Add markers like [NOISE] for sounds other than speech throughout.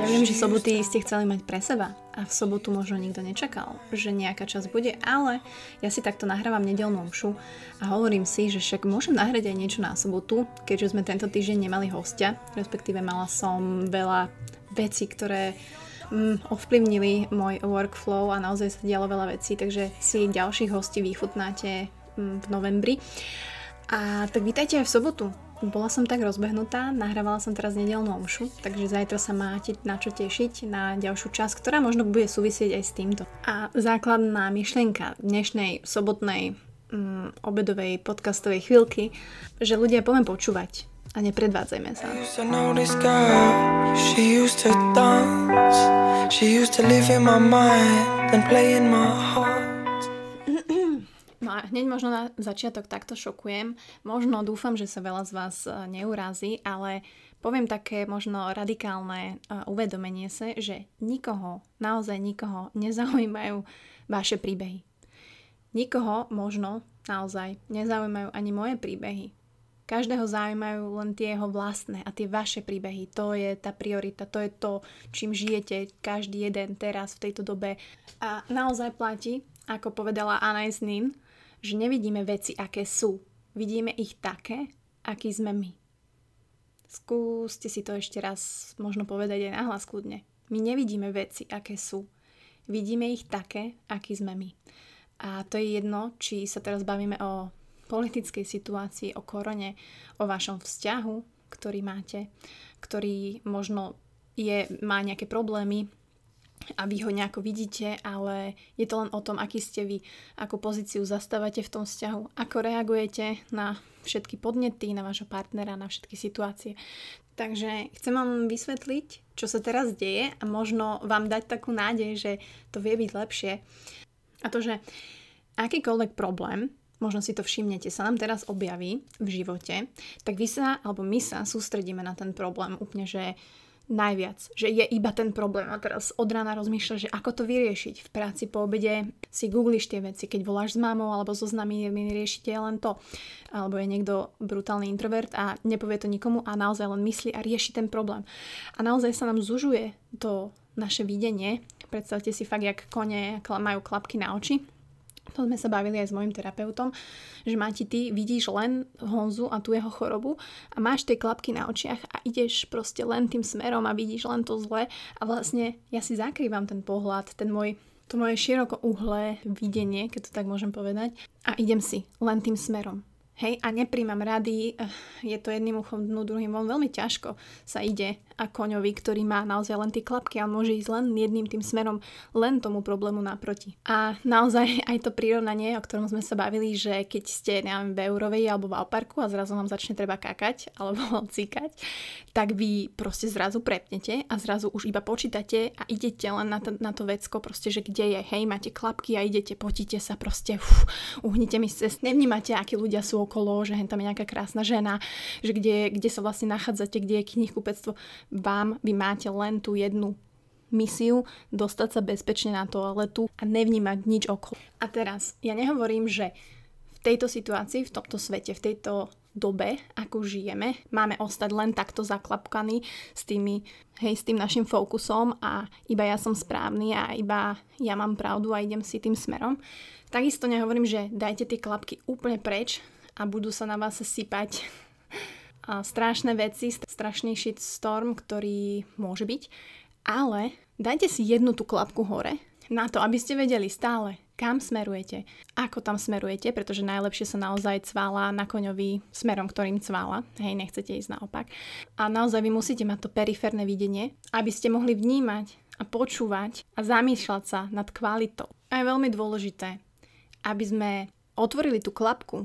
Ja viem, že soboty ste chceli mať pre seba a v sobotu možno nikto nečakal, že nejaká časť bude, ale ja si takto nahrávam nedelnú omšu a hovorím si, že však môžem nahrať aj niečo na sobotu, keďže sme tento týždeň nemali hostia, respektíve mala som veľa vecí, ktoré mm, ovplyvnili môj workflow a naozaj sa dialo veľa vecí, takže si ďalších hostí vychutnáte mm, v novembri. A tak vítajte aj v sobotu. Bola som tak rozbehnutá, nahrávala som teraz nedelnú omšu, takže zajtra sa máte na čo tešiť na ďalšiu časť, ktorá možno bude súvisieť aj s týmto. A základná myšlienka dnešnej sobotnej mm, obedovej podcastovej chvíľky, že ľudia poviem počúvať a nepredvádzajme sa. She used to dance, she used to live in my mind, then play in my heart. No a hneď možno na začiatok takto šokujem. Možno dúfam, že sa veľa z vás e, neurazí, ale poviem také možno radikálne e, uvedomenie sa, že nikoho, naozaj nikoho nezaujímajú vaše príbehy. Nikoho možno naozaj nezaujímajú ani moje príbehy. Každého zaujímajú len tie jeho vlastné a tie vaše príbehy. To je tá priorita, to je to, čím žijete každý jeden teraz v tejto dobe. A naozaj platí, ako povedala Anna Nin, že nevidíme veci, aké sú. Vidíme ich také, aký sme my. Skúste si to ešte raz možno povedať aj nahlas kľudne. My nevidíme veci, aké sú. Vidíme ich také, aký sme my. A to je jedno, či sa teraz bavíme o politickej situácii, o korone, o vašom vzťahu, ktorý máte, ktorý možno je, má nejaké problémy, a vy ho nejako vidíte, ale je to len o tom, aký ste vy, akú pozíciu zastávate v tom vzťahu, ako reagujete na všetky podnety, na vášho partnera, na všetky situácie. Takže chcem vám vysvetliť, čo sa teraz deje a možno vám dať takú nádej, že to vie byť lepšie. A to, že akýkoľvek problém, možno si to všimnete, sa nám teraz objaví v živote, tak vy sa, alebo my sa sústredíme na ten problém úplne, že najviac, že je iba ten problém a teraz od rána rozmýšľaš, že ako to vyriešiť. V práci po obede si googliš tie veci, keď voláš s mámou alebo so znami, riešite len to. Alebo je niekto brutálny introvert a nepovie to nikomu a naozaj len myslí a rieši ten problém. A naozaj sa nám zužuje to naše videnie. Predstavte si fakt, jak kone majú klapky na oči to sme sa bavili aj s mojim terapeutom, že máte ty vidíš len Honzu a tú jeho chorobu a máš tie klapky na očiach a ideš proste len tým smerom a vidíš len to zle a vlastne ja si zakrývam ten pohľad, ten môj to moje široko uhlé videnie, keď to tak môžem povedať a idem si len tým smerom. Hej, a nepríjmam rady, je to jedným uchom dnu, druhým von, veľmi ťažko sa ide a koňovi, ktorý má naozaj len tie klapky a môže ísť len jedným tým smerom, len tomu problému naproti. A naozaj [LAUGHS] aj to prirovnanie, o ktorom sme sa bavili, že keď ste, neviem, v Eurovej alebo v Alparku a zrazu vám začne treba kakať [LAUGHS] alebo cíkať, tak vy proste zrazu prepnete a zrazu už iba počítate a idete len na to, na to vecko, proste, že kde je, hej, máte klapky a idete, potíte sa, proste, uf, uhnite mi cest, nevnímate, akí ľudia sú okolo, že tam je nejaká krásna žena, že kde, kde sa vlastne nachádzate, kde je knihkupectvo. Vám, vy máte len tú jednu misiu dostať sa bezpečne na toaletu a nevnímať nič okolo. A teraz, ja nehovorím, že v tejto situácii, v tomto svete, v tejto dobe, ako žijeme, máme ostať len takto zaklapkaní s tými, hej, s tým našim fokusom a iba ja som správny a iba ja mám pravdu a idem si tým smerom. Takisto nehovorím, že dajte tie klapky úplne preč, a budú sa na vás sypať strašné veci, strašný storm, ktorý môže byť. Ale dajte si jednu tú klapku hore na to, aby ste vedeli stále, kam smerujete, ako tam smerujete, pretože najlepšie sa naozaj cvála na koňovi smerom, ktorým cvála. Hej, nechcete ísť naopak. A naozaj vy musíte mať to periférne videnie, aby ste mohli vnímať a počúvať a zamýšľať sa nad kvalitou. A je veľmi dôležité, aby sme otvorili tú klapku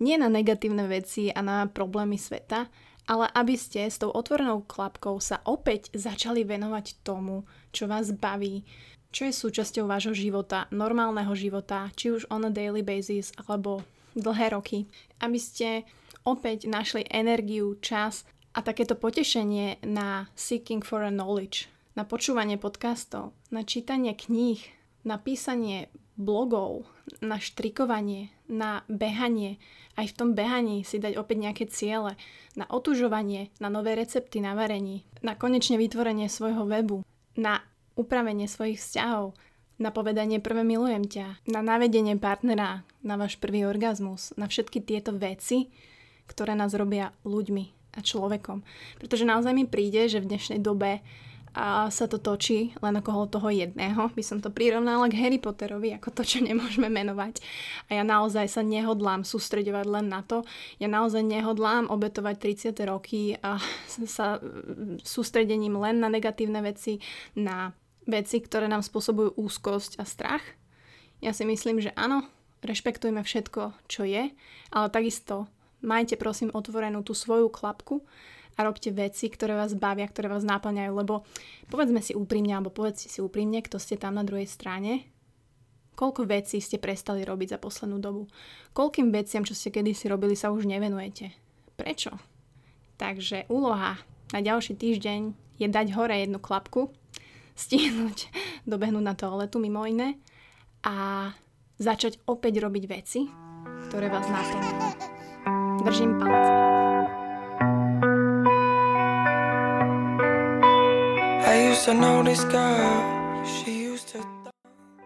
nie na negatívne veci a na problémy sveta, ale aby ste s tou otvorenou klapkou sa opäť začali venovať tomu, čo vás baví, čo je súčasťou vášho života, normálneho života, či už on a daily basis alebo dlhé roky. Aby ste opäť našli energiu, čas a takéto potešenie na seeking for a knowledge, na počúvanie podcastov, na čítanie kníh, na písanie blogov, na štrikovanie, na behanie, aj v tom behaní si dať opäť nejaké ciele, na otužovanie, na nové recepty na varení, na konečne vytvorenie svojho webu, na upravenie svojich vzťahov, na povedanie prvé milujem ťa, na navedenie partnera, na váš prvý orgazmus, na všetky tieto veci, ktoré nás robia ľuďmi a človekom. Pretože naozaj mi príde, že v dnešnej dobe a sa to točí len okolo toho jedného. By som to prirovnala k Harry Potterovi, ako to, čo nemôžeme menovať. A ja naozaj sa nehodlám sústreďovať len na to. Ja naozaj nehodlám obetovať 30. roky a [LAUGHS] sa sústredením len na negatívne veci, na veci, ktoré nám spôsobujú úzkosť a strach. Ja si myslím, že áno, rešpektujme všetko, čo je, ale takisto majte prosím otvorenú tú svoju klapku a robte veci, ktoré vás bavia, ktoré vás náplňajú, lebo povedzme si úprimne, alebo povedzte si úprimne, kto ste tam na druhej strane, koľko vecí ste prestali robiť za poslednú dobu. Koľkým veciam, čo ste kedysi robili, sa už nevenujete. Prečo? Takže úloha na ďalší týždeň je dať hore jednu klapku, stihnúť, [LAUGHS] dobehnúť na toaletu mimo iné a začať opäť robiť veci, ktoré vás naplňajú. Držím palce. I know this girl. She